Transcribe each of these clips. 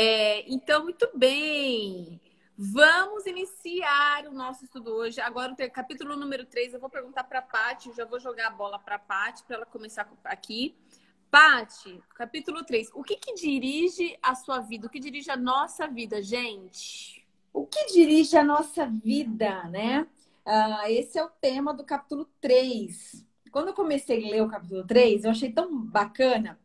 É, então, muito bem. Vamos iniciar o nosso estudo hoje. Agora, o capítulo número 3, eu vou perguntar para a Paty, já vou jogar a bola para a Paty para ela começar aqui. Paty, capítulo 3. O que, que dirige a sua vida? O que dirige a nossa vida, gente? O que dirige a nossa vida, né? Uh, esse é o tema do capítulo 3. Quando eu comecei a ler o capítulo 3, eu achei tão bacana,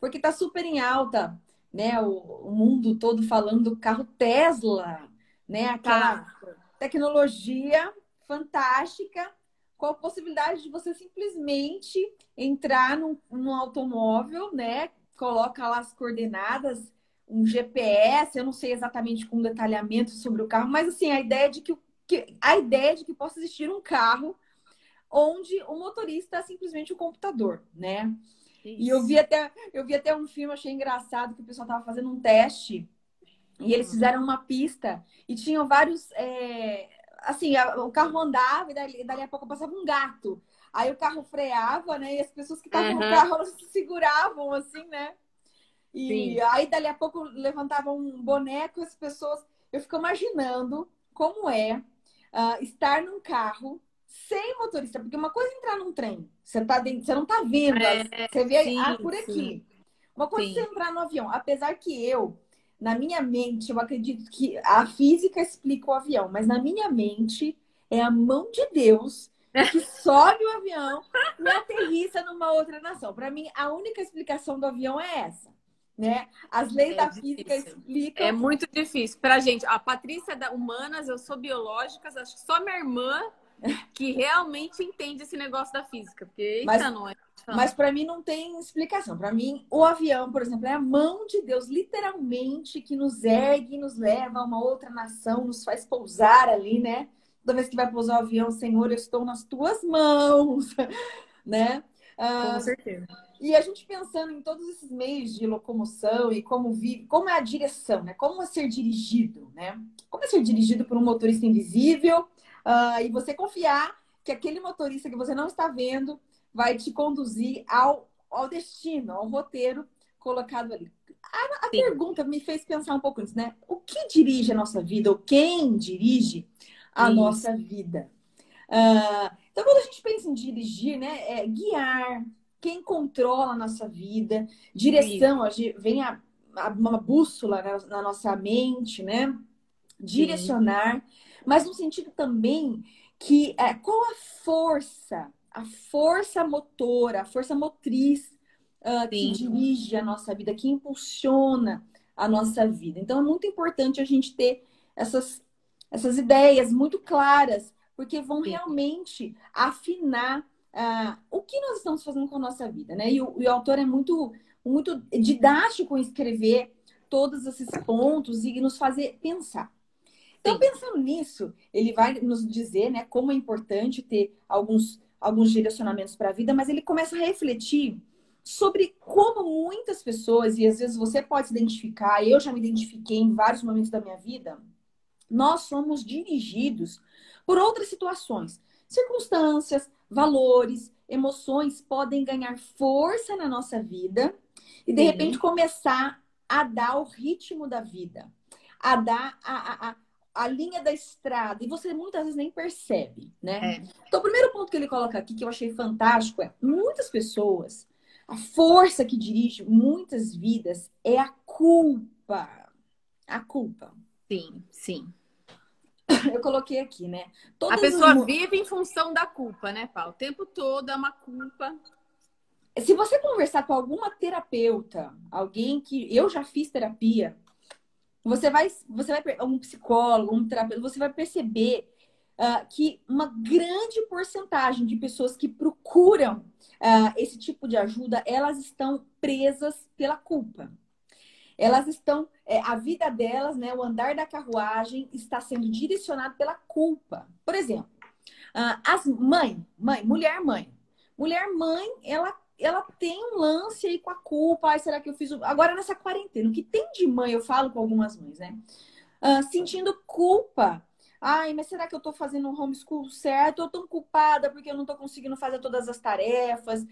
porque está super em alta, né? O, mundo todo falando do carro Tesla, né? Aquela tá. tecnologia fantástica, com a possibilidade de você simplesmente entrar num, num automóvel, né? Coloca lá as coordenadas, um GPS, eu não sei exatamente com detalhamento sobre o carro, mas assim, a ideia de que, que a ideia de que possa existir um carro onde o motorista é simplesmente o computador, né? Isso. E eu vi até eu vi até um filme, achei engraçado que o pessoal estava fazendo um teste e eles uhum. fizeram uma pista e tinham vários é, assim, o carro andava e dali, dali a pouco passava um gato. Aí o carro freava, né? E as pessoas que estavam uhum. no carro se seguravam assim, né? E Sim. aí dali a pouco levantavam um boneco, as pessoas. Eu fico imaginando como é uh, estar num carro sem motorista, porque uma coisa é entrar num trem, você, tá dentro, você não tá vendo, é, você vê sim, ah, por aqui. Sim. Uma coisa sim. é você entrar no avião, apesar que eu, na minha mente, eu acredito que a física explica o avião, mas na minha mente é a mão de Deus que sobe o avião e aterrissa numa outra nação. Para mim, a única explicação do avião é essa né? As leis é da difícil. física explicam. É muito difícil. Pra gente, a Patrícia da Humanas, eu sou biológicas, acho que só minha irmã que realmente entende esse negócio da física, porque mas, não é. Mas para mim não tem explicação. Para mim, o avião, por exemplo, é a mão de Deus, literalmente, que nos ergue, nos leva a uma outra nação, nos faz pousar ali, né? Toda vez que vai pousar o avião, Senhor, eu estou nas tuas mãos, né? Com ah, certeza. E a gente pensando em todos esses meios de locomoção e como vive, como é a direção, né? Como é ser dirigido, né? Como é ser dirigido por um motorista invisível uh, e você confiar que aquele motorista que você não está vendo vai te conduzir ao, ao destino, ao roteiro colocado ali. A, a pergunta me fez pensar um pouco nisso, né? O que dirige a nossa vida, ou quem dirige a Isso. nossa vida? Uh, então, quando a gente pensa em dirigir, né, é guiar, quem controla a nossa vida, direção, vem a, a, uma bússola na, na, nossa mente, né? Direcionar, Sim. Mas no sentido também que é, qual a força, a força motora, a força motriz uh, que dirige a nossa vida, que impulsiona a nossa vida. Então é muito importante a gente ter essas, essas ideias muito claras, porque vão Sim. realmente afinar uh, o que nós estamos fazendo com a nossa vida, né? E o, e o autor é muito, muito didático em escrever todos esses pontos e nos fazer pensar. Então, pensando nisso, ele vai nos dizer né, como é importante ter alguns, alguns direcionamentos para a vida, mas ele começa a refletir sobre como muitas pessoas, e às vezes você pode se identificar, eu já me identifiquei em vários momentos da minha vida, nós somos dirigidos por outras situações, circunstâncias, valores, emoções podem ganhar força na nossa vida e de Sim. repente começar a dar o ritmo da vida, a dar a, a, a, linha da estrada. E você muitas vezes nem percebe, né? É. Então, o primeiro ponto que ele coloca aqui, que eu achei fantástico, é muitas pessoas, a força que dirige muitas vidas é a culpa. A culpa. Sim, sim. eu coloquei aqui, né? Todas a pessoa as... vive em função da culpa, né, Paulo? O tempo todo é uma culpa. Se você conversar com alguma terapeuta, alguém que eu já fiz terapia, você vai, você vai um psicólogo, um terapeuta, você vai perceber uh, que uma grande porcentagem de pessoas que procuram uh, esse tipo de ajuda, elas estão presas pela culpa elas estão, é, a vida delas, né, o andar da carruagem está sendo direcionado pela culpa. Por exemplo, as mãe, mãe, mulher mãe, mulher mãe, ela ela tem um lance aí com a culpa. Ai, será que eu fiz o... agora nessa quarentena? O que tem de mãe? Eu falo com algumas mães, né? Uh, sentindo culpa. Ai, mas será que eu tô fazendo um homeschool certo? Eu tô culpada porque eu não tô conseguindo fazer todas as tarefas.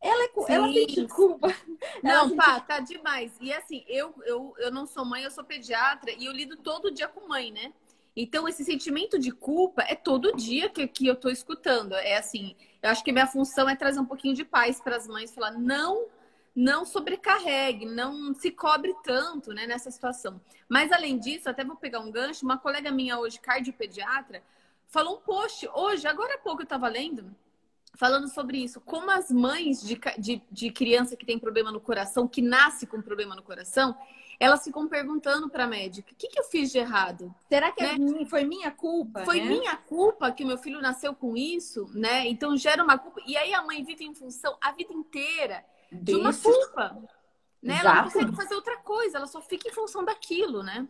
ela, é, ela sente culpa. Não, sente... pá, tá demais. E assim, eu, eu, eu não sou mãe, eu sou pediatra e eu lido todo dia com mãe, né? Então, esse sentimento de culpa é todo dia que, que eu tô escutando. É assim, eu acho que minha função é trazer um pouquinho de paz para as mães, falar, não não sobrecarregue, não se cobre tanto né, nessa situação. Mas, além disso, até vou pegar um gancho, uma colega minha hoje, cardiopediatra, falou um post hoje, agora há pouco eu estava lendo, falando sobre isso. Como as mães de, de, de, criança que tem problema no coração, que nasce com problema no coração, elas ficam perguntando para a médica: o que, que eu fiz de errado? Será que é né? foi minha culpa? Foi né? minha culpa que o meu filho nasceu com isso, né? Então gera uma culpa. E aí a mãe vive em função a vida inteira de uma culpa. Né? Ela não consegue fazer outra coisa, ela só fica em função daquilo, né?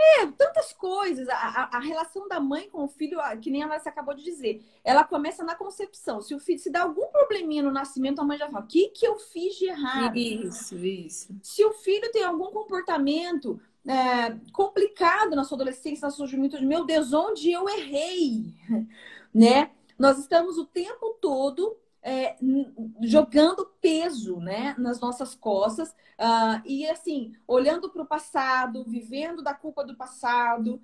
É, tantas coisas. A, a, a, relação da mãe com o filho, que nem a Larissa acabou de dizer, ela começa na concepção. Se o filho se dá algum probleminha no nascimento, a mãe já fala: o que, que eu fiz de errado? Isso, isso. Se o filho tem algum comportamento é, complicado na sua adolescência, na sua juventude, meu Deus, onde eu errei? né? Nós estamos o tempo todo é, jogando peso né, nas nossas costas uh, e assim, olhando para o passado, vivendo da culpa do passado.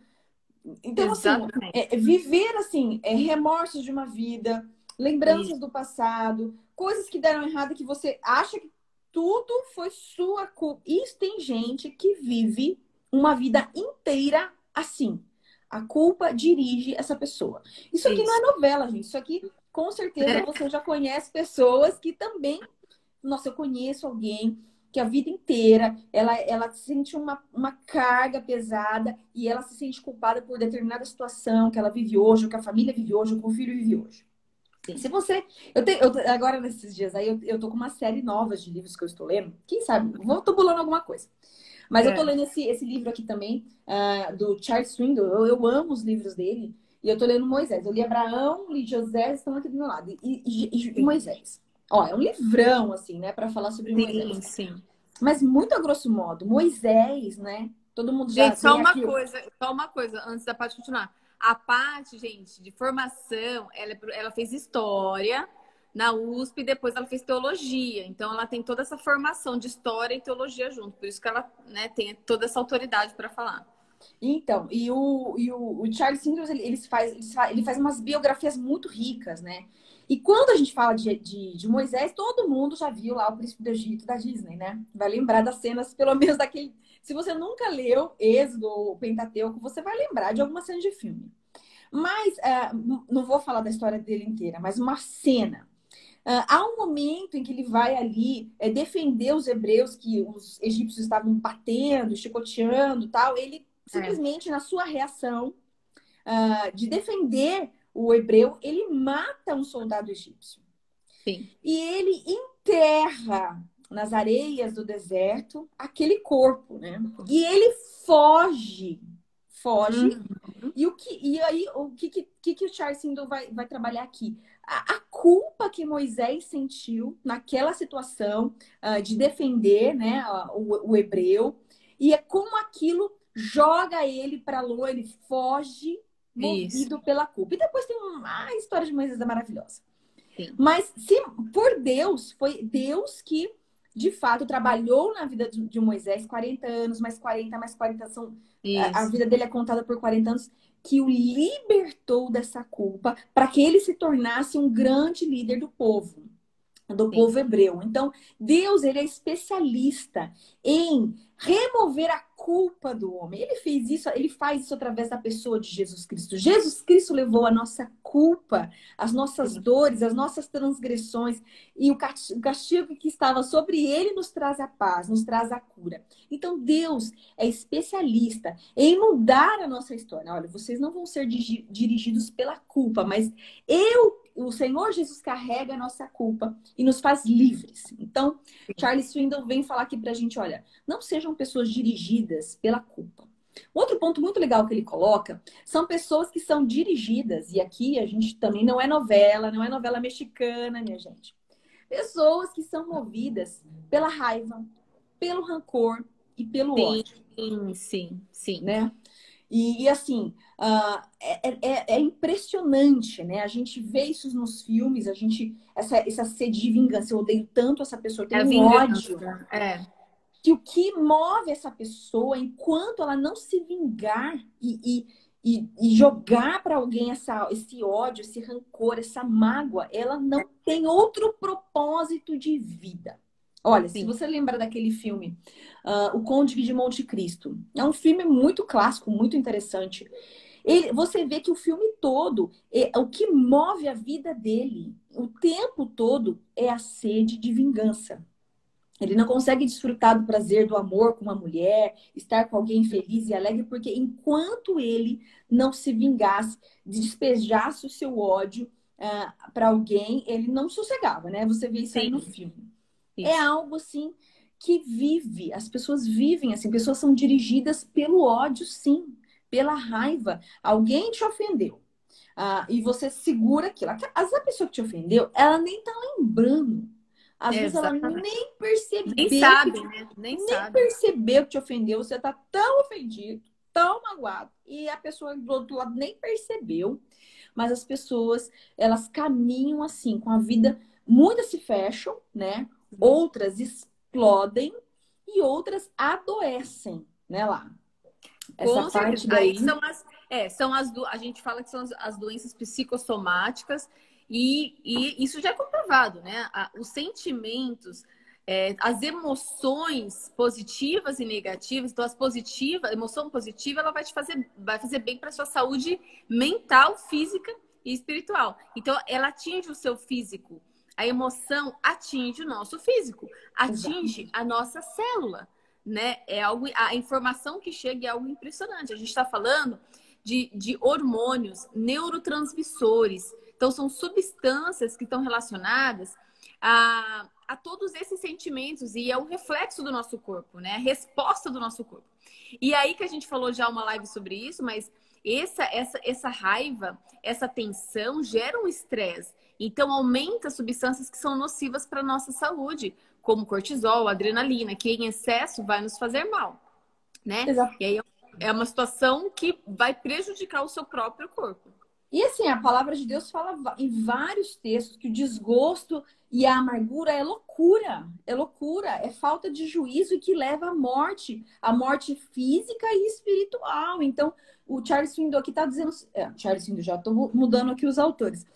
Então, assim, é, viver assim, é, remorsos de uma vida, lembranças Isso. do passado, coisas que deram errado que você acha que tudo foi sua culpa. Isso tem gente que vive uma vida inteira assim. A culpa dirige essa pessoa. Isso aqui Isso. não é novela, gente. Isso aqui com certeza é. você já conhece pessoas que também. Nossa, eu conheço alguém que a vida inteira ela, ela sente uma, uma carga pesada e ela se sente culpada por determinada situação que ela vive hoje, ou que a família vive hoje, ou que o filho vive hoje. Sim. Se você. Eu tenho, eu, agora, nesses dias aí, eu, eu tô com uma série nova de livros que eu estou lendo. Quem sabe? Vou tô bolando alguma coisa. Mas é. eu tô lendo esse, esse livro aqui também, uh, do Charles Swindoll. Eu, eu amo os livros dele. E eu tô lendo Moisés. Eu li Abraão, li José, estão aqui do meu lado. E, e, e Moisés. Ó, é um livrão, assim, né? para falar sobre sim, Moisés. Sim, Mas muito a grosso modo. Moisés, né? Todo mundo já Gente, só uma aqui... coisa, só uma coisa, antes da parte continuar. A parte, gente, de formação, ela, é ela fez história na USP e depois ela fez teologia. Então ela tem toda essa formação de história e teologia junto. Por isso que ela né, tem toda essa autoridade para falar. Então, e o, e o, o Charles Sanders, ele, ele, faz, ele faz umas biografias muito ricas, né? E quando a gente fala de, de, de, Moisés, todo mundo já viu lá o Príncipe do Egito da Disney, né? Vai lembrar das cenas, pelo menos daquele. Se você nunca leu Êxodo ou Pentateuco, você vai lembrar de alguma cena de filme. Mas, uh, não vou falar da história dele inteira, mas uma cena. Uh, há um momento em que ele vai ali é, defender os hebreus que os egípcios estavam batendo, chicoteando tal. Ele simplesmente é. na sua reação uh, de defender o hebreu, ele mata um soldado egípcio. Sim. E ele enterra nas areias do deserto aquele corpo, né? E ele foge, foge. Uhum. E o que e aí o que que, que o Charles Sindel vai, vai trabalhar aqui? A, a, culpa que Moisés sentiu naquela situação uh, de defender, né, o, o hebreu e é como aquilo joga ele para a lua, ele foge movido Isso. pela culpa. E depois tem uma história de Moisés é maravilhosa. Sim. Mas se por Deus, foi Deus que de fato trabalhou na vida de Moisés 40 anos, mais 40, mais 40 são a, a vida dele é contada por 40 anos que o libertou dessa culpa para que ele se tornasse um grande líder do povo do Sim. povo hebreu. Então, Deus ele é especialista em remover a culpa do homem. Ele fez isso, ele faz isso através da pessoa de Jesus Cristo. Jesus Cristo levou a nossa culpa, as nossas dores, as nossas transgressões e o castigo que estava sobre ele nos traz a paz, nos traz a cura. Então Deus é especialista em mudar a nossa história. Olha, vocês não vão ser dirigidos pela culpa, mas eu o Senhor Jesus carrega a nossa culpa e nos faz livres. Então, Charles Swindon vem falar aqui pra gente, olha, não sejam pessoas dirigidas pela culpa. Outro ponto muito legal que ele coloca são pessoas que são dirigidas, e aqui a gente também não é novela, não é novela mexicana, minha gente. Pessoas que são movidas pela raiva, pelo rancor e pelo sim, ódio. Sim, sim, sim. Né? E, e assim, uh, é, é, é, impressionante, né? A gente vê isso nos filmes, a gente. Essa, essa sede de vingança. Eu odeio tanto essa pessoa, tenho é ódio. É. Que o que move essa pessoa, enquanto ela não se vingar e, e, e, e jogar para alguém essa, esse ódio, esse rancor, essa mágoa, ela não tem outro propósito de vida. Olha, Sim. se você lembra daquele filme, uh, O Conde de Monte Cristo, é um filme muito clássico, muito interessante. Ele, você vê que o filme todo, é, o que move a vida dele, o tempo todo, é a sede de vingança. Ele não consegue desfrutar do prazer do amor com uma mulher, estar com alguém feliz e alegre, porque enquanto ele não se vingasse, despejasse o seu ódio uh, ah, para alguém, ele não sossegava, né? Você vê isso Sim. aí no filme. É Isso. É algo assim que vive, as pessoas vivem assim, pessoas são dirigidas pelo ódio, sim, pela raiva. Alguém te ofendeu. Ah, e você segura aquilo. Às vezes a pessoa que te ofendeu, ela nem tá lembrando. Às é, vezes ela nem percebeu. Nem sabe, que, né? Nem, nem sabe. percebeu que te ofendeu. Você tá tão ofendido, tão magoado. E a pessoa do outro lado nem percebeu. Mas as pessoas, elas caminham assim, com a vida. Muitas se fecham, né? outras explodem e outras adoecem, né, lá? Essa Com parte certeza. daí são as, é, são as do, a gente fala que são as, as doenças psicossomáticas e, e, isso já é comprovado, né? os sentimentos, é, as emoções positivas e negativas, então as positivas, a emoção positiva, ela vai te fazer, vai fazer bem para sua saúde mental, física e espiritual. Então, ela atinge o seu físico a emoção atinge o nosso físico, atinge Exato. a nossa célula, né? É algo, a informação que chega é algo impressionante. A gente está falando de, de hormônios, neurotransmissores. Então, são substâncias que estão relacionadas a, a todos esses sentimentos e é o reflexo do nosso corpo, né? A resposta do nosso corpo. E aí que a gente falou já uma live sobre isso, mas essa, essa, essa raiva, essa tensão gera um estresse. Então, aumenta substâncias que são nocivas para a nossa saúde, como cortisol, adrenalina, que em excesso vai nos fazer mal, né? Exato. E aí é uma situação que vai prejudicar o seu próprio corpo. E assim, a palavra de Deus fala em vários textos que o desgosto e a amargura é loucura, é loucura, é falta de juízo que leva à morte, à morte física e espiritual. Então, o Charles Swindoll aqui está dizendo. É, Charles Swindoll, já estou mudando aqui os autores.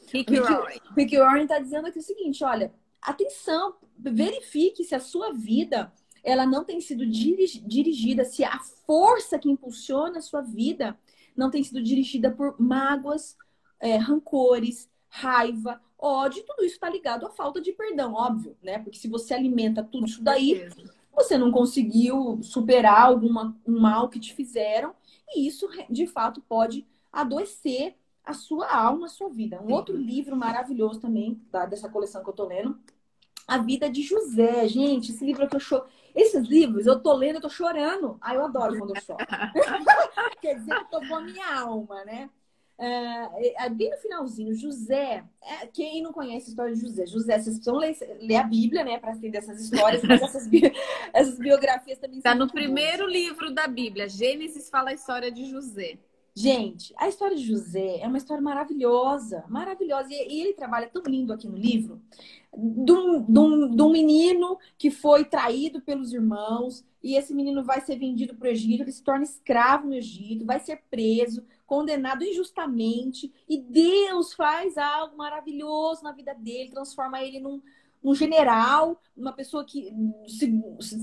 Rick Warren está dizendo aqui o seguinte: olha, atenção, verifique se a sua vida ela não tem sido dirigida, se a força que impulsiona a sua vida não tem sido dirigida por mágoas, é, rancores, raiva, ódio, tudo isso está ligado à falta de perdão, óbvio, né? Porque se você alimenta tudo isso daí, você não conseguiu superar alguma, um mal que te fizeram e isso, de fato, pode adoecer a sua alma, a sua vida. Um outro livro maravilhoso também, tá, dessa coleção que eu tô lendo, A Vida de José. Gente, esse livro que eu choro. Esses livros eu tô lendo, eu tô chorando. Ah, eu adoro quando eu choro. Quer dizer que tocou a minha alma, né? É, bem no finalzinho, José, é, quem não conhece a história de José? José, vocês precisam ler, ler a Bíblia, né, para entender essas histórias, mas essas, bi essas biografias também Está no primeiro livro da Bíblia, Gênesis fala a história de José. Gente, a história de José é uma história maravilhosa, maravilhosa. E, e ele trabalha tão lindo aqui no livro, de um, de, um, de um menino que foi traído pelos irmãos, e esse menino vai ser vendido para o Egito, ele se torna escravo no Egito, vai ser preso, condenado injustamente, e Deus faz algo maravilhoso na vida dele, transforma ele num, num general, uma pessoa que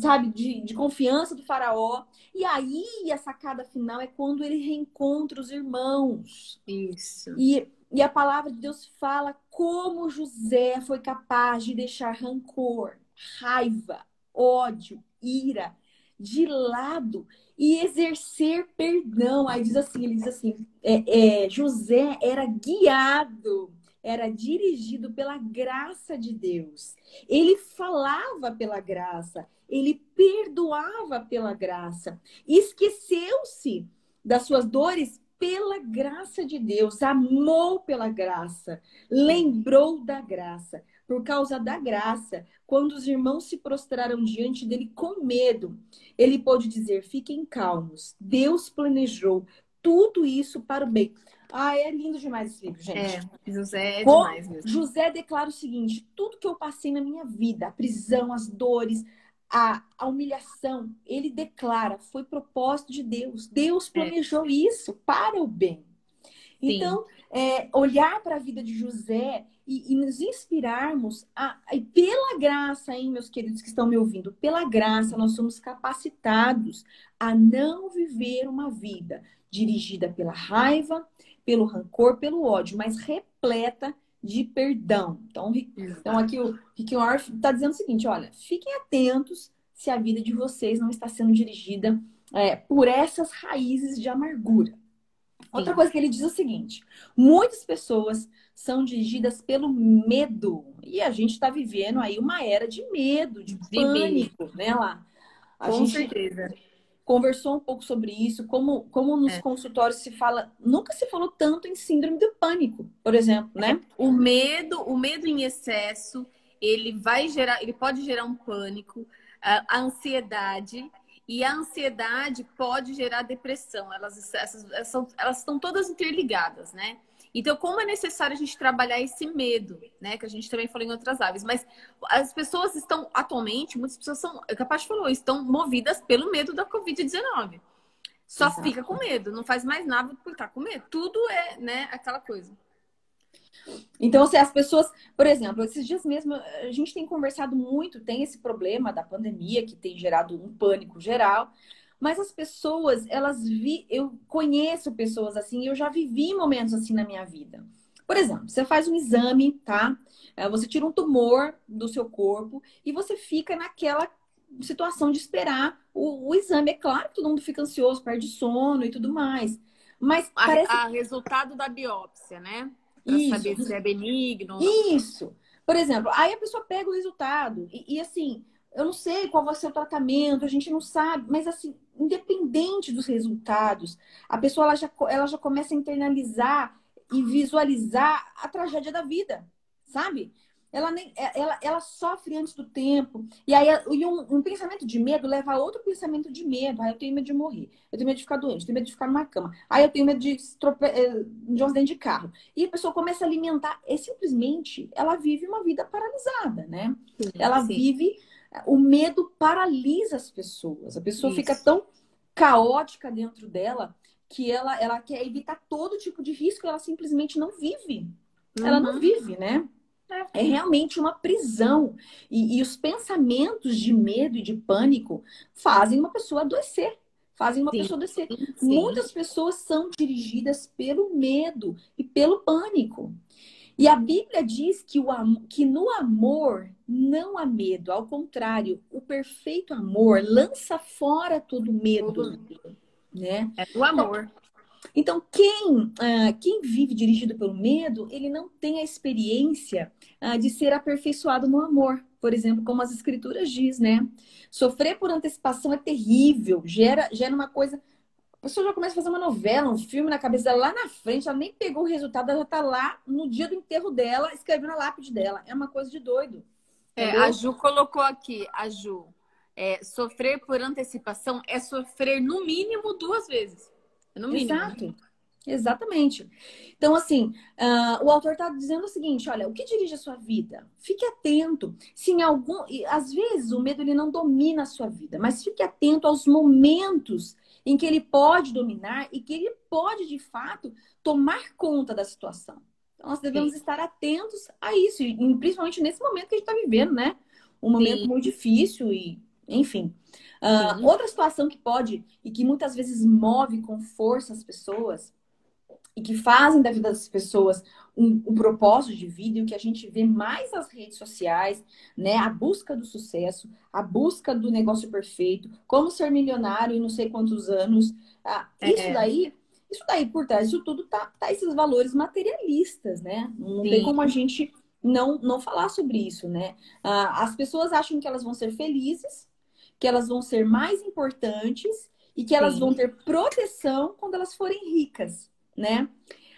sabe de, de confiança do faraó. E aí a sacada final é quando ele reencontra os irmãos. Isso. E, e a palavra de Deus fala como José foi capaz de deixar rancor, raiva, ódio, ira de lado e exercer perdão. Aí diz assim, ele diz assim, é, é, José era guiado, era dirigido pela graça de Deus. Ele falava pela graça, ele perdoava pela graça, esqueceu-se das suas dores pela graça de Deus, amou pela graça, lembrou da graça por causa da graça. Quando os irmãos se prostraram diante dele com medo, ele pôde dizer: Fiquem calmos, Deus planejou tudo isso para o bem. Ah, é lindo demais esse livro, gente. É, José é demais mesmo. José declara o seguinte: tudo que eu passei na minha vida, a prisão, as dores, a, a humilhação, ele declara, foi propósito de Deus. Deus é. planejou é. isso para o bem. Sim. Então, é, olhar para a vida de José e, e nos inspirarmos, a, a, pela graça, hein, meus queridos que estão me ouvindo, pela graça, nós somos capacitados a não viver uma vida dirigida pela raiva, pelo rancor, pelo ódio, mas repleta de perdão. Então, então aqui o Rick Warren está dizendo o seguinte: olha, fiquem atentos se a vida de vocês não está sendo dirigida é, por essas raízes de amargura. Outra coisa que ele diz é o seguinte: muitas pessoas são dirigidas pelo medo. E a gente está vivendo aí uma era de medo, de, de pânico, medo. né, lá? A Com gente certeza. conversou um pouco sobre isso, como, como nos é. consultórios se fala, nunca se falou tanto em síndrome do pânico, por exemplo, né? É. O medo, o medo em excesso, ele vai gerar, ele pode gerar um pânico, a ansiedade e a ansiedade pode gerar depressão. Elas, essas, elas, são, elas estão todas interligadas, né? Então, como é necessário a gente trabalhar esse medo, né? Que a gente também falou em outras aves. Mas as pessoas estão, atualmente, muitas pessoas são, é capaz de falar, estão movidas pelo medo da Covid-19. Só Exato. fica com medo, não faz mais nada por estar com medo. Tudo é, né, aquela coisa. Então, se as pessoas, por exemplo, esses dias mesmo, a gente tem conversado muito, tem esse problema da pandemia que tem gerado um pânico geral, mas as pessoas, elas vi, eu conheço pessoas assim, eu já vivi momentos assim na minha vida. Por exemplo, você faz um exame, tá? É, você tira um tumor do seu corpo e você fica naquela situação de esperar o, o exame. É claro que todo mundo fica ansioso, perde sono e tudo mais. Mas a, parece... a resultado da biópsia, né? Para saber se é benigno. Isso. Por exemplo, aí a pessoa pega o resultado e, e, assim, eu não sei qual vai ser o tratamento, a gente não sabe, mas assim, independente dos resultados, a pessoa ela já, ela já começa a internalizar e visualizar a tragédia da vida, sabe? Ela, nem, é, ela, ela sofre antes do tempo. E aí e um, um, pensamento de medo leva a outro pensamento de medo. Aí eu tenho medo de morrer, eu tenho medo de ficar doente, eu tenho medo de ficar numa cama. Aí eu tenho medo de, trope... Eh, de um acidente de carro. E a pessoa começa a alimentar. E simplesmente ela vive uma vida paralisada, né? Sim, ela sim. vive. O medo paralisa as pessoas. A pessoa Isso. fica tão caótica dentro dela que ela, ela quer evitar todo tipo de risco, ela simplesmente não vive. Uhum. Ela não uhum. vive, né? É realmente uma prisão. E, e, os pensamentos de medo e de pânico fazem uma pessoa adoecer. Fazem uma sim, pessoa adoecer. Sim. Muitas pessoas são dirigidas pelo medo e pelo pânico. E a Bíblia diz que, o, que no amor não há medo. Ao contrário, o perfeito amor lança fora todo medo. Né? É o amor. Então, então, quem, uh, quem vive dirigido pelo medo, ele não tem a experiência uh, de ser aperfeiçoado no amor. Por exemplo, como as escrituras diz, né? Sofrer por antecipação é terrível, gera, gera uma coisa. A pessoa já começa a fazer uma novela, um filme na cabeça dela lá na frente, ela nem pegou o resultado, ela já tá lá no dia do enterro dela, escrevendo na lápide dela. É uma coisa de doido. É, a Ju colocou aqui, a Ju, é, sofrer por antecipação é sofrer no mínimo duas vezes. No mínimo. Exato. Exatamente. Então, assim, uh, o autor está dizendo o seguinte: olha, o que dirige a sua vida? Fique atento. Se em algum. Às vezes o medo ele não domina a sua vida, mas fique atento aos momentos em que ele pode dominar e que ele pode, de fato, tomar conta da situação. Então, nós devemos Sim. estar atentos a isso, e principalmente nesse momento que a gente está vivendo, né? Um momento Sim. muito difícil e, enfim. Uh, outra situação que pode e que muitas vezes move com força as pessoas e que fazem da vida das pessoas um, um, propósito de vida e o que a gente vê mais nas redes sociais, né? A busca do sucesso, a busca do negócio perfeito, como ser milionário em não sei quantos anos. Ah, é. Isso daí, isso daí, por trás disso tudo, tá, tá esses valores materialistas, né? Não Sim. tem como a gente não, não falar sobre isso, né? Ah, as pessoas acham que elas vão ser felizes que elas vão ser mais importantes e que elas Sim. vão ter proteção quando elas forem ricas, né?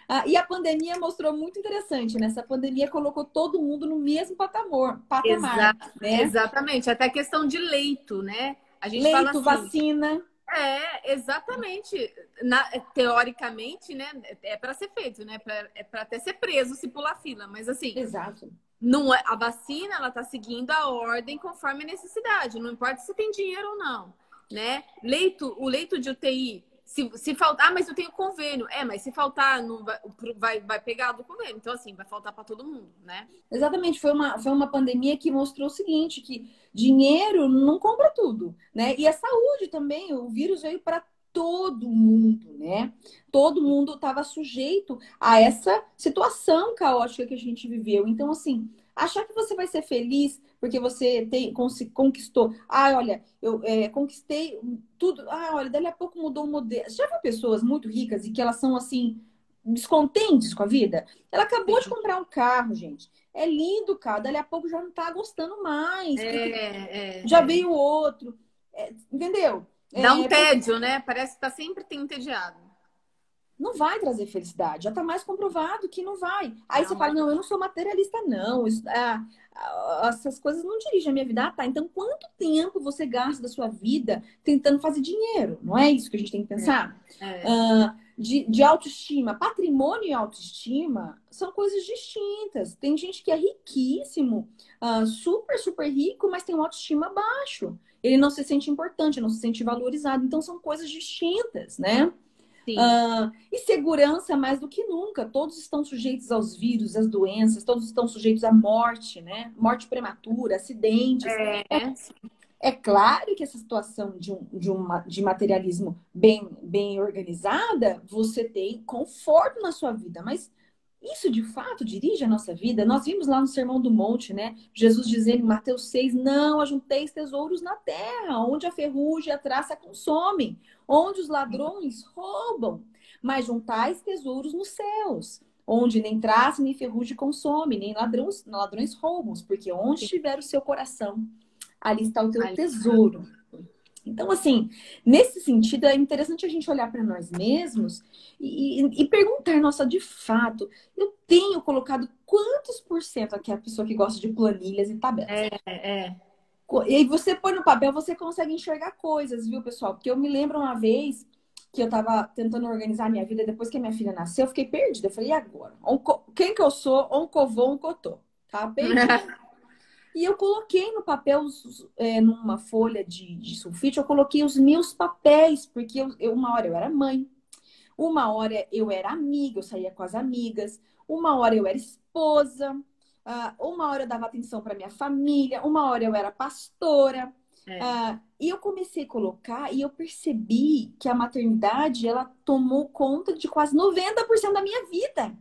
Ah, e a pandemia mostrou muito interessante, né? Essa pandemia colocou todo mundo no mesmo patamar, patamar Exato, né? Exatamente, até questão de leito, né? A gente leito, fala assim, vacina. É, exatamente. Na, teoricamente, né? É para ser feito, né? Pra, é para até ser preso se pular fila. Mas assim. Exato. Não, é, a vacina, ela tá seguindo a ordem conforme a necessidade. Não importa se tem dinheiro ou não, né? Leito, o leito de UTI se, se faltar, ah, mas eu tenho convênio. É, mas se faltar, não vai, vai, vai pegar do convênio. Então, assim, vai faltar para todo mundo, né? Exatamente. Foi uma, foi uma pandemia que mostrou o seguinte: que dinheiro não compra tudo, né? E a saúde também. O vírus veio para todo mundo, né? Todo mundo estava sujeito a essa situação caótica que a gente viveu. Então, assim, achar que você vai ser feliz porque você tem, conquistou. Ah, olha, eu é, conquistei tudo. Ah, olha, dali a pouco mudou o modelo. Já viu pessoas muito ricas e que elas são assim, descontentes com a vida? Ela acabou de comprar um carro, gente. É lindo o carro, dali a pouco já não tá gostando mais. É, é, já é. veio outro. É, entendeu? Dá um é, tédio, né? Parece que tá sempre entediado não vai trazer felicidade. Já está mais comprovado que não vai. Aí não, você fala, não, eu não sou materialista, não. Isso, ah, essas coisas não dirigem a minha vida. Ah, tá. Então, quanto tempo você gasta da sua vida tentando fazer dinheiro? Não é isso que a gente tem que pensar? É. É. Ah, de, de autoestima. Patrimônio e autoestima são coisas distintas. Tem gente que é riquíssimo, ah, super, super rico, mas tem uma autoestima baixo. Ele não se sente importante, não se sente valorizado. Então, são coisas distintas, né? Uh, e segurança mais do que nunca. Todos estão sujeitos aos vírus, às doenças, todos estão sujeitos à morte, né? Morte prematura, acidentes. É, é, é claro que essa situação de, um, de, uma, de materialismo bem, bem organizada, você tem conforto na sua vida, mas isso de fato dirige a nossa vida? Nós vimos lá no Sermão do Monte, né? Jesus dizendo em Mateus 6: Não ajunteis tesouros na terra, onde a ferrugem e a traça consomem, onde os ladrões roubam, mas juntais tesouros nos céus, onde nem traça nem ferrugem consome, nem ladrões, ladrões roubam, porque onde estiver o seu coração, ali está o teu tesouro. Então, assim, nesse sentido, é interessante a gente olhar para nós mesmos e, e, perguntar, nossa, de fato, eu tenho colocado quantos por cento aqui a pessoa que gosta de planilhas e tabelas? É, é. E você põe no papel, você consegue enxergar coisas, viu, pessoal? Porque eu me lembro uma vez que eu estava tentando organizar a minha vida depois que a minha filha nasceu, eu fiquei perdida. Eu falei, e agora? Quem que eu sou? Onde eu vou, onde eu tô? Tá perdida. E eu coloquei no papel, é, numa folha de, de, sulfite, eu coloquei os meus papéis, porque eu, eu, uma hora eu era mãe, uma hora eu era amiga, eu saía com as amigas, uma hora eu era esposa, uh, uma hora eu dava atenção para minha família, uma hora eu era pastora. É. Uh, e eu comecei a colocar e eu percebi que a maternidade ela tomou conta de quase 90% da minha vida.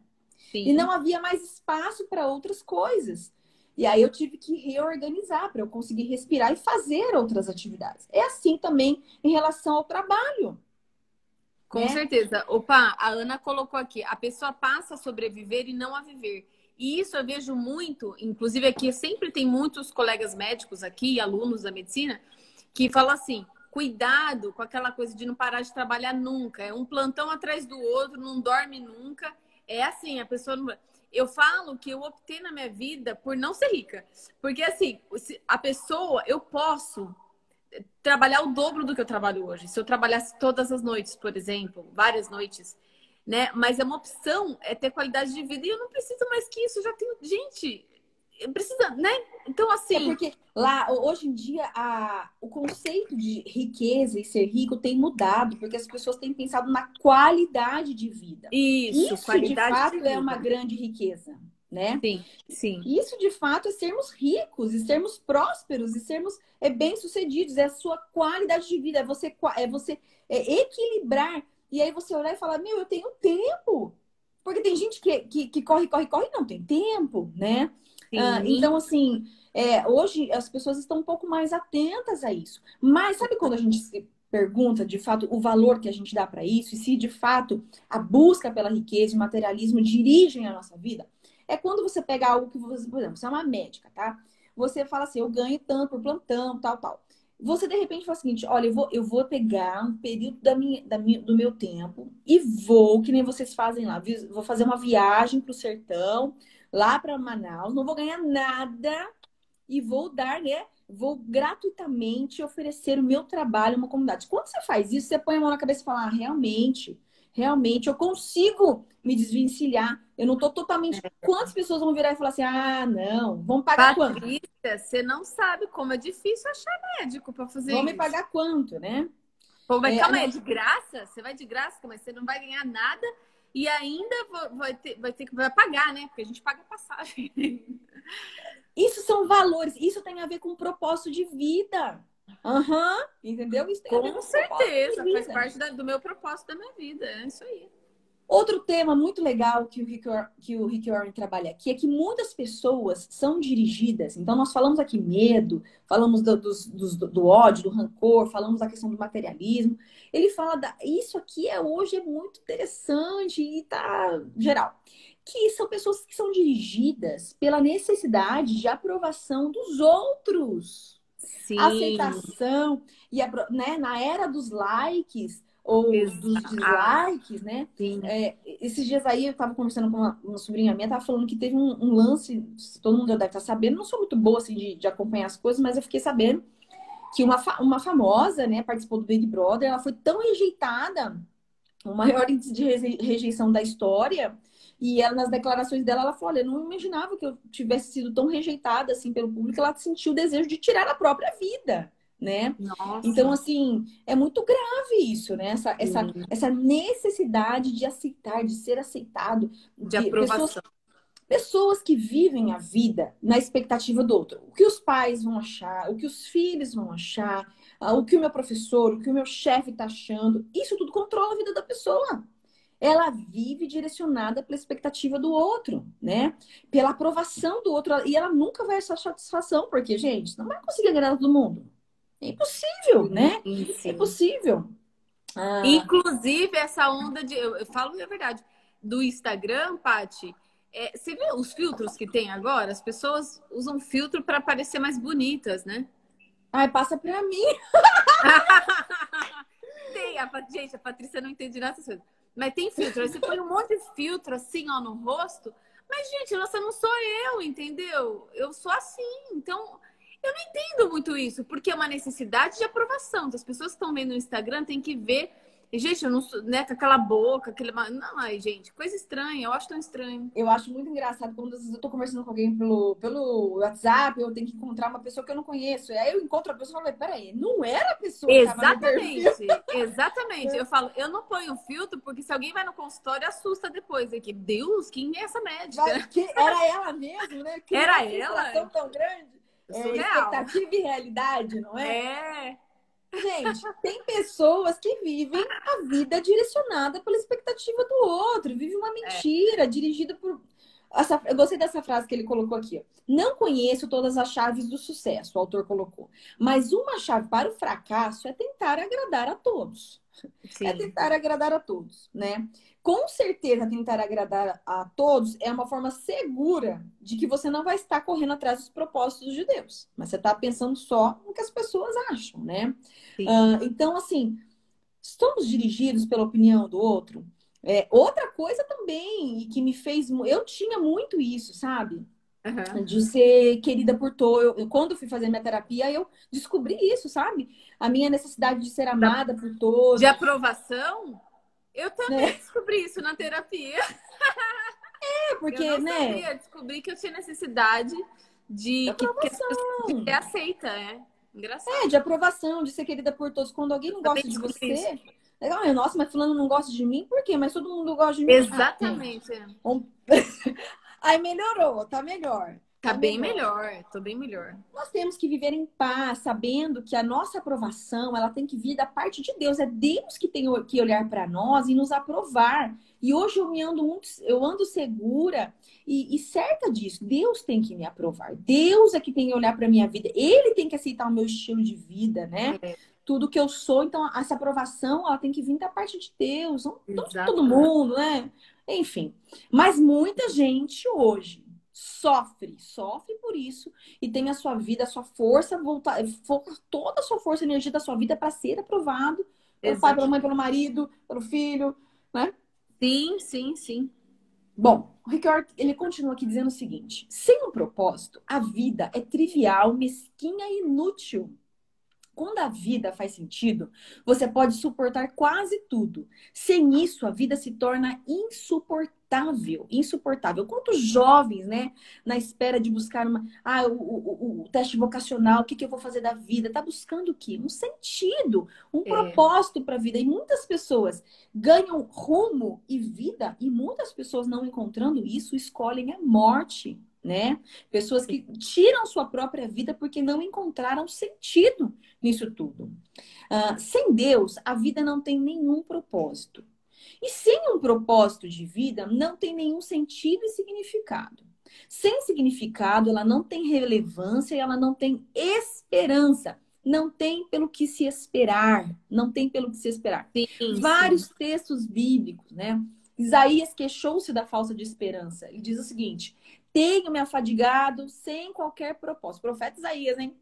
Sim. E não havia mais espaço para outras coisas. E aí eu tive que reorganizar para eu conseguir respirar e fazer outras atividades. É assim também em relação ao trabalho. Com né? certeza. Opa, a Ana colocou aqui: a pessoa passa a sobreviver e não a viver. E isso eu vejo muito, inclusive aqui sempre tem muitos colegas médicos aqui, alunos da medicina, que falam assim: cuidado com aquela coisa de não parar de trabalhar nunca. É um plantão atrás do outro, não dorme nunca. É assim, a pessoa não eu falo que eu optei na minha vida por não ser rica. Porque, assim, a pessoa, eu posso trabalhar o dobro do que eu trabalho hoje. Se eu trabalhasse todas as noites, por exemplo, várias noites, né? Mas é uma opção, é ter qualidade de vida. E eu não preciso mais que isso. Já tenho. Gente, precisa, né? Então, assim. É porque lá, hoje em dia, a, o conceito de riqueza e ser rico tem mudado, porque as pessoas têm pensado na qualidade de vida. Isso, Isso qualidade de fato de é uma grande riqueza. Né? Sim, sim. Isso de fato é sermos ricos e sermos prósperos e sermos é, bem-sucedidos, é a sua qualidade de vida, é você, é você é equilibrar. E aí você olhar e falar: Meu, eu tenho tempo. Porque tem gente que, que, que corre, corre, corre e não tem tempo, né? Ah, então, assim, é, hoje as pessoas estão um pouco mais atentas a isso. Mas sabe quando a gente se pergunta, de fato, o valor que a gente dá para isso e se de fato a busca pela riqueza e o materialismo dirigem a nossa vida? É quando você pega algo que você, por exemplo, você é uma médica, tá? Você fala assim, eu ganho tanto por plantão, tal, tal. Você de repente fala o seguinte: olha, eu vou, eu vou pegar um período da minha, da minha, do meu tempo e vou, que nem vocês fazem lá, vou fazer uma viagem para o sertão, lá para Manaus, não vou ganhar nada e vou dar, né, vou gratuitamente oferecer o meu trabalho a uma comunidade. Quando você faz isso, você põe a mão na cabeça e fala: ah, realmente, realmente eu consigo me desvencilhar. Eu não estou totalmente. É. Quantas pessoas vão virar e falar assim: ah, não, vamos pagar Patrícia, quanto? Você não sabe como é difícil achar médico para fazer vão isso. me pagar quanto, né? Pô, mas é, calma aí, é de graça? Você vai de graça, mas você não vai ganhar nada e ainda vai ter, vai ter que vai pagar, né? Porque a gente paga passagem. Isso são valores, isso tem a ver com propósito de vida. Uhum, entendeu? Isso tem com certeza, faz parte da, do meu propósito da minha vida. É isso aí. Outro tema muito legal que o, Rick, que o Rick Warren trabalha aqui é que muitas pessoas são dirigidas. Então, nós falamos aqui medo, falamos do, do, do ódio, do rancor, falamos da questão do materialismo. Ele fala da. Isso aqui é hoje é muito interessante e tá geral. Que são pessoas que são dirigidas pela necessidade de aprovação dos outros. Sim. Aceitação. E a, né, na era dos likes, ou Exato. dos dislikes, né? É, esses dias aí eu tava conversando com uma, uma sobrinha minha, tava falando que teve um, um, lance, todo mundo deve estar sabendo, não sou muito boa assim de, de acompanhar as coisas, mas eu fiquei sabendo que uma, uma famosa, né, participou do Big Brother, ela foi tão rejeitada, o maior índice de rejeição da história, e ela, nas declarações dela, ela falou: Olha, eu não imaginava que eu tivesse sido tão rejeitada assim pelo público, ela sentiu o desejo de tirar a própria vida né? Nossa. Então, assim, é muito grave isso, né? Essa, essa, essa necessidade de aceitar, de ser aceitado. De, de aprovação. Pessoas, pessoas que vivem a vida na expectativa do outro. O que os pais vão achar, o que os filhos vão achar, ah, o que o meu professor, o que o meu chefe está achando. Isso tudo controla a vida da pessoa. Ela vive direcionada pela expectativa do outro, né? Pela aprovação do outro. E ela nunca vai achar satisfação, porque, gente, não vai conseguir agradar todo mundo. É impossível, né? Sim. É possível. Ah. Inclusive, essa onda de. Eu, eu, falo a verdade. Do Instagram, Paty. É, você vê os filtros que tem agora? As pessoas usam filtro para parecer mais bonitas, né? Ai, passa pra mim. tem, a, gente, a Patrícia não entende nada coisas. Mas tem filtro. Aí você põe um monte de filtro assim, ó, no rosto. Mas, gente, nossa, não sou eu, entendeu? Eu sou assim. Então, eu não entendo muito isso, porque é uma necessidade de aprovação. As pessoas que estão vendo no Instagram têm que ver. Gente, eu não sou, né, com aquela boca, aquele. Não, ai, gente, coisa estranha, eu acho tão estranho. Eu acho muito engraçado quando às vezes eu tô conversando com alguém pelo, pelo WhatsApp, eu tenho que encontrar uma pessoa que eu não conheço. E aí eu encontro a pessoa e falo, peraí, não era a pessoa Exatamente, exatamente. Eu falo, eu não ponho filtro, porque se alguém vai no consultório, assusta depois. Aqui, Deus, quem é essa médica? Vai, que, era ela mesmo, né? Que era ela? tão grande. É, expectativa e realidade, não é? É. Gente, tem pessoas que vivem a vida direcionada pela expectativa do outro, vive uma mentira, é. dirigida por. Essa, eu gostei dessa frase que ele colocou aqui. Não conheço todas as chaves do sucesso, o autor colocou. Mas uma chave para o fracasso é tentar agradar a todos. Sim. É tentar agradar a todos, né? Com certeza tentar agradar a todos é uma forma segura de que você não vai estar correndo atrás dos propósitos de Deus, mas você está pensando só no que as pessoas acham, né? Uh, então, assim, estamos dirigidos pela opinião do outro. É, outra coisa também, e que me fez. Eu tinha muito isso, sabe? Uhum. De ser querida por todos. Quando eu fui fazer minha terapia, eu descobri isso, sabe? A minha necessidade de ser amada por todos. De aprovação? Eu também é. descobri isso na terapia. É, porque, eu não né? Sabia, descobri que eu tinha necessidade de, que, que as pessoas de aceita, é. Engraçado. É, de aprovação, de ser querida por todos. Quando alguém não gosta de você. Isso. Legal, nossa, mas fulano não gosta de mim, por quê? Mas todo mundo gosta de mim. Exatamente. Ah, Aí melhorou, tá melhor. Tá, bem melhor. melhor, tô bem melhor. Nós temos que viver em paz, sabendo que a nossa aprovação, ela tem que vir da parte de Deus. É Deus que tem que olhar para nós e nos aprovar. E hoje eu me ando muito, eu ando segura e, e, certa disso. Deus tem que me aprovar. Deus é que tem que olhar para minha vida. Ele tem que aceitar o meu estilo de vida, né? É. Tudo que eu sou. Então, essa aprovação, ela tem que vir da parte de Deus. Não, não de todo mundo, né? Enfim. Mas muita gente hoje sofre, sofre por isso e tem a sua vida, a sua força, voltar, toda a sua força, a energia da sua vida para ser aprovado pelo pai, pela mãe, pelo marido, pelo filho, né? Sim, sim, sim. Bom, o Ricardo, ele continua aqui dizendo o seguinte: sem um propósito, a vida é trivial, mesquinha e inútil. Quando a vida faz sentido, você pode suportar quase tudo. Sem isso, a vida se torna insuportável. Insuportável. Quantos jovens, né, na espera de buscar uma. Ah, o, o, o teste vocacional, o que, que eu vou fazer da vida? Tá buscando o quê? Um sentido, um é. propósito para a vida. E muitas pessoas ganham rumo e vida, e muitas pessoas não encontrando isso, escolhem a morte né? Pessoas que tiram sua própria vida porque não encontraram sentido nisso tudo. Uh, sem Deus, a vida não tem nenhum propósito. E sem um propósito de vida, não tem nenhum sentido e significado. Sem significado, ela não tem relevância e ela não tem esperança. Não tem pelo que se esperar. Não tem pelo que se esperar. Sim, Vários textos bíblicos, né? Isaías queixou-se da falta de esperança. Ele diz o seguinte: tenho me afadigado sem qualquer propósito. Profeta Isaías, hein?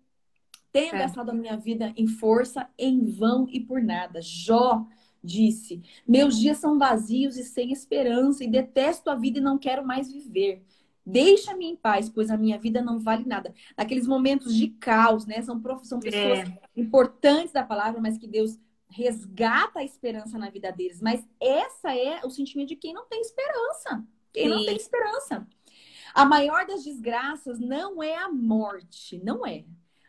Tenho é. gastado a minha vida em força, em vão e por nada. Jó disse: Meus dias são vazios e sem esperança, e detesto a vida e não quero mais viver. Deixa-me em paz, pois a minha vida não vale nada. Naqueles momentos de caos, né? São, são pessoas é. importantes da palavra, mas que Deus resgata a esperança na vida deles. Mas essa é o sentimento de quem não tem esperança. Quem Sim. não tem esperança. A maior das desgraças não é a morte, não é.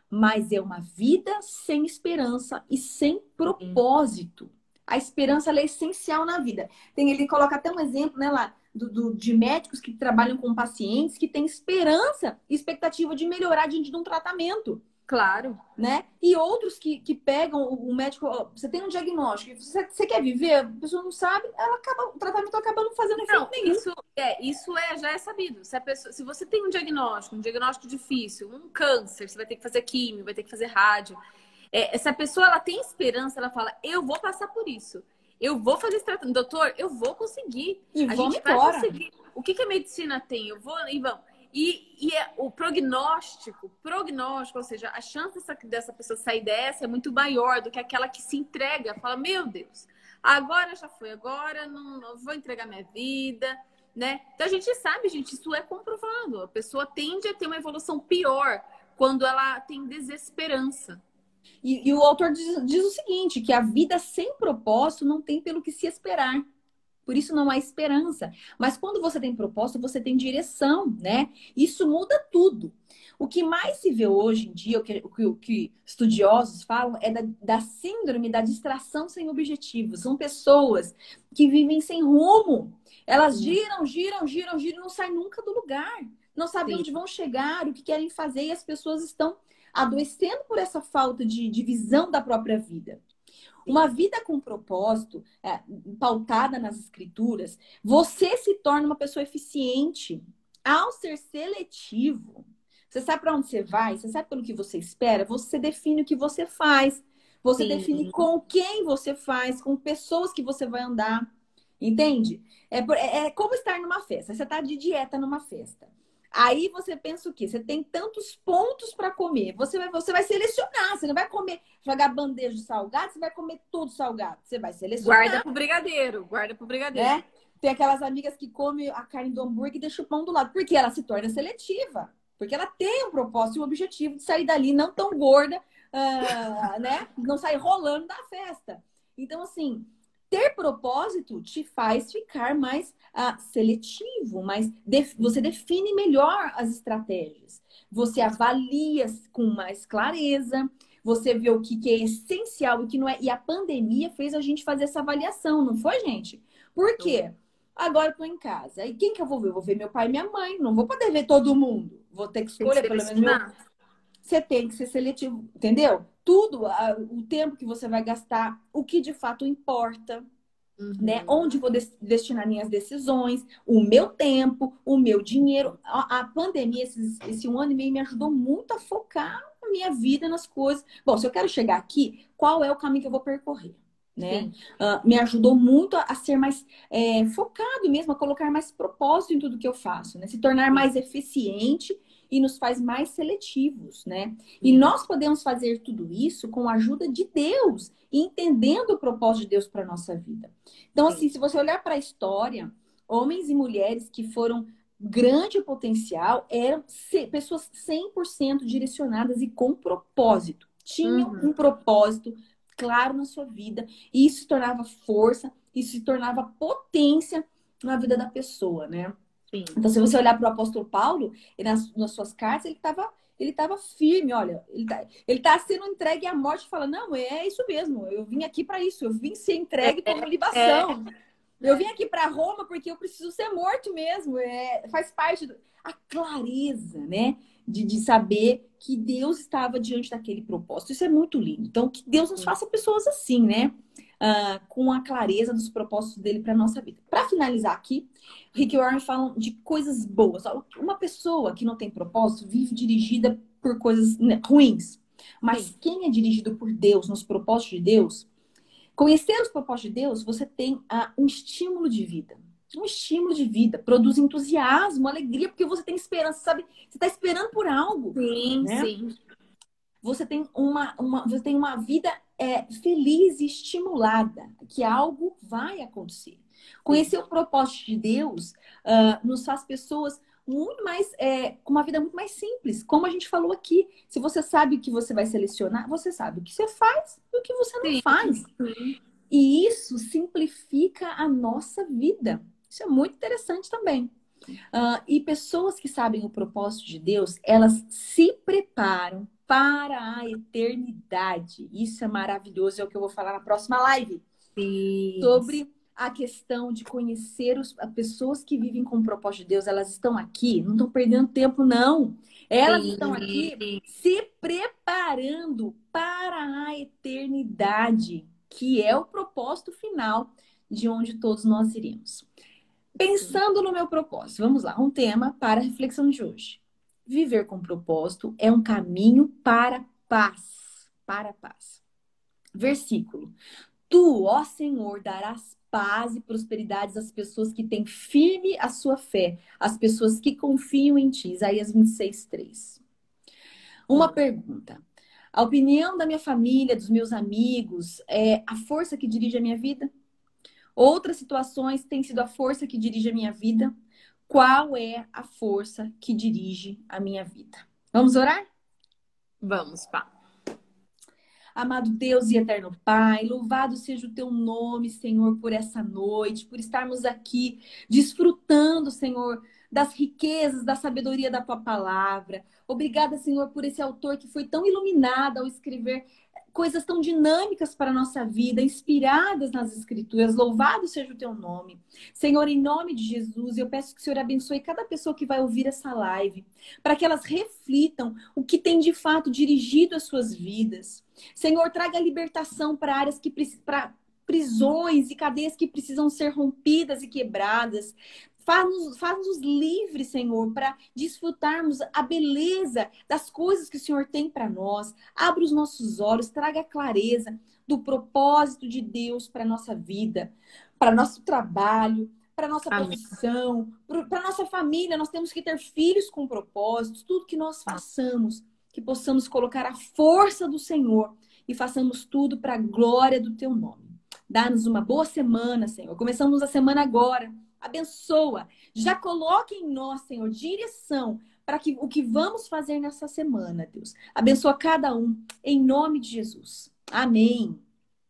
Mas é uma vida sem esperança e sem propósito. A esperança é essencial na vida. Tem, ele coloca até um exemplo né, lá do, do, de médicos que trabalham com pacientes que têm esperança e expectativa de melhorar diante de um tratamento. Claro. Né? E outros que, que pegam o médico, você tem um diagnóstico, você, você quer viver, a pessoa não sabe, ela acaba, o tratamento acaba não fazendo efeito não, nenhum. Isso é, isso é, já é sabido. Se, a pessoa, se você tem um diagnóstico, um diagnóstico difícil, um câncer, você vai ter que fazer químio, vai ter que fazer rádio. É, se a pessoa ela tem esperança, ela fala, eu vou passar por isso. Eu vou fazer esse tratamento. Doutor, eu vou conseguir. E a gente vai embora. conseguir. O que, que a medicina tem? Eu vou e vamos. E, e é, o prognóstico, prognóstico, ou seja, a chance dessa, dessa pessoa sair dessa é muito maior do que aquela que se entrega, fala, meu Deus, agora já foi, agora não, não vou entregar minha vida, né? Então a gente sabe, gente, isso é comprovado. A pessoa tende a ter uma evolução pior quando ela tem desesperança. E, e o autor diz, diz o seguinte: que a vida sem propósito não tem pelo que se esperar. Por isso não há esperança. Mas quando você tem propósito, você tem direção, né? Isso muda tudo. O que mais se vê hoje em dia, o que, o que, o que estudiosos falam, é da, da, síndrome da distração sem objetivo. São pessoas que vivem sem rumo. Elas giram, giram, giram, giram não saem nunca do lugar. Não sabem Sim. onde vão chegar, o que querem fazer, e as pessoas estão adoecendo por essa falta de, de visão da própria vida. Uma vida com propósito, é, pautada nas escrituras, você se torna uma pessoa eficiente. Ao ser seletivo, você sabe para onde você vai, você sabe pelo que você espera, você define o que você faz. Você Sim. define com quem você faz, com pessoas que você vai andar. Entende? É, é, é como estar numa festa. Você está de dieta numa festa. Aí você pensa o quê? Você tem tantos pontos para comer. Você vai, você vai selecionar. Você não vai comer, jogar bandeja de salgado, você vai comer tudo salgado. Você vai selecionar. Guarda pro brigadeiro, guarda pro brigadeiro. É? Tem aquelas amigas que comem a carne do hambúrguer e deixam o pão do lado. Porque ela se torna seletiva. Porque ela tem um propósito e um objetivo de sair dali não tão gorda, uh, né? Não sair rolando da festa. Então, assim, ter propósito te faz ficar mais uh, seletivo, mas def você define melhor as estratégias. Você avalia com mais clareza, você vê o que, que é essencial e o que não é. E a pandemia fez a gente fazer essa avaliação, não foi, gente? Por quê? Agora eu tô em casa. E quem que eu vou ver? Eu vou ver meu pai e minha mãe. Não vou poder ver todo mundo. Vou ter que escolher pelo menos meu... Você tem que ser seletivo, entendeu? Tudo, o tempo que você vai gastar, o que de fato importa. Uhum. Né? Onde vou des destinar minhas decisões, o meu tempo, o meu dinheiro. A, a pandemia, esses, esse um ano e meio, me ajudou muito a focar a minha vida nas coisas. Bom, se eu quero chegar aqui, qual é o caminho que eu vou percorrer? Né? Uh, me ajudou muito a, a ser mais é, focado mesmo, a colocar mais propósito em tudo que eu faço, né? Se tornar mais eficiente e nos faz mais seletivos, né? E nós podemos fazer tudo isso com a ajuda de Deus, entendendo o propósito de Deus para nossa vida. Então, assim, se você olhar para a história, homens e mulheres que foram grande potencial, eram pessoas 100% direcionadas e com propósito. Tinham uhum. um propósito claro na sua vida, e isso se tornava força, isso se tornava potência na vida da pessoa, né? Sim. Então, se você olhar para o apóstolo Paulo, nas, nas suas cartas, ele estava ele estava firme, olha, ele está ele tá sendo entregue à morte, fala, não, é isso mesmo, eu vim aqui para isso, eu vim ser entregue como é, libação. É. Eu vim aqui para Roma porque eu preciso ser morto mesmo. É, faz parte da a clareza, né? De, de saber que Deus estava diante daquele propósito. Isso é muito lindo. Então, que Deus nos faça pessoas assim, né? Uh, com a clareza dos propósitos dele para nossa vida. Para finalizar aqui, Rick Warren fala de coisas boas. Uma pessoa que não tem propósito vive dirigida por coisas né, ruins. Mas Sim. quem é dirigido por Deus, nos propósitos de Deus, Conhecer os propósitos de Deus, você tem ah, um estímulo de vida. Um estímulo de vida. Produz entusiasmo, alegria, porque você tem esperança, sabe? Você está esperando por algo. Sim, né? sim. Você tem uma, uma, você tem uma vida é, feliz e estimulada, que algo vai acontecer. Conhecer o propósito de Deus uh, nos faz pessoas muito mais, é, com uma vida muito mais simples. Como a gente falou aqui, se você sabe o que você vai selecionar, você sabe o que você faz e o que você não Sim. faz. E isso simplifica a nossa vida. Isso é muito interessante também. Uh, e pessoas que sabem o propósito de Deus, elas se preparam para a eternidade. Isso é maravilhoso, é o que eu vou falar na próxima live. Sim. Sobre a questão de conhecer os, as pessoas que vivem com o propósito de Deus, elas estão aqui, não estão perdendo tempo, não. Elas Sim. estão aqui se preparando para a eternidade, que é o propósito final de onde todos nós iremos. Pensando no meu propósito, vamos lá, um tema para a reflexão de hoje. Viver com propósito é um caminho para paz, para paz. Versículo: Tu, ó Senhor, darás paz e prosperidade às pessoas que têm firme a sua fé, às pessoas que confiam em ti. Isaías 26, 3. Uma pergunta. A opinião da minha família, dos meus amigos, é a força que dirige a minha vida? Outras situações têm sido a força que dirige a minha vida? Qual é a força que dirige a minha vida? Vamos orar? Vamos, pá. Amado Deus e eterno Pai, louvado seja o teu nome, Senhor, por essa noite, por estarmos aqui desfrutando, Senhor, das riquezas, da sabedoria da tua palavra. Obrigada, Senhor, por esse autor que foi tão iluminado ao escrever coisas tão dinâmicas para a nossa vida, inspiradas nas Escrituras. Louvado seja o teu nome. Senhor, em nome de Jesus, eu peço que o Senhor abençoe cada pessoa que vai ouvir essa live, para que elas reflitam o que tem de fato dirigido as suas vidas. Senhor, traga libertação para áreas que para prisões e cadeias que precisam ser rompidas e quebradas. Faz-nos faz -nos livres, Senhor, para desfrutarmos a beleza das coisas que o Senhor tem para nós. Abra os nossos olhos, traga clareza do propósito de Deus para a nossa vida, para nosso trabalho, para nossa Amém. profissão, para nossa família. Nós temos que ter filhos com propósitos. Tudo que nós façamos, que possamos colocar a força do Senhor e façamos tudo para a glória do Teu nome. Dá-nos uma boa semana, Senhor. Começamos a semana agora abençoa. Já coloque em nós, Senhor, direção para que o que vamos fazer nessa semana, Deus. Abençoa cada um, em nome de Jesus. Amém.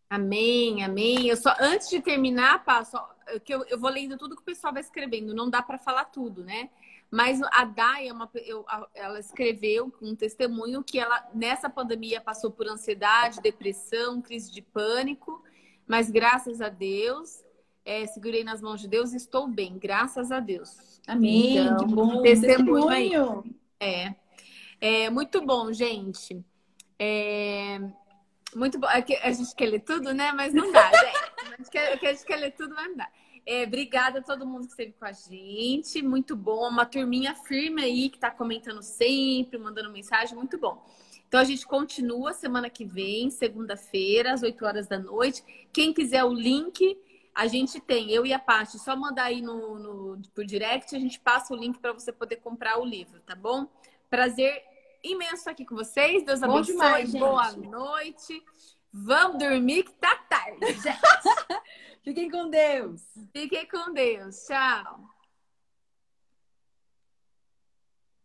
Amém, amém. Eu só antes de terminar, passo que eu, eu vou lendo tudo que o pessoal vai escrevendo. Não dá para falar tudo, né? Mas a Dai, é uma, eu, ela escreveu um testemunho que ela nessa pandemia passou por ansiedade, depressão, crise de pânico, mas graças a Deus é, segurei nas mãos de Deus e estou bem, graças a Deus. Amém. Então, que bom. Testemunho. testemunho. É. é. Muito bom, gente. É, muito bom. É a gente quer ler tudo, né? Mas não dá, gente. A gente quer, a gente quer ler tudo, mas não dá. É, obrigada a todo mundo que esteve com a gente. Muito bom. Uma turminha firme aí que está comentando sempre, mandando mensagem. Muito bom. Então a gente continua semana que vem, segunda-feira, às 8 horas da noite. Quem quiser o link, a gente tem, eu e a Paty, só mandar aí no, no, por direct, a gente passa o link para você poder comprar o livro, tá bom? Prazer imenso aqui com vocês. Deus Bom abençoe. Demais, Boa noite. Vamos dormir que tá tarde. Fiquem com Deus. Fiquem com Deus. Tchau.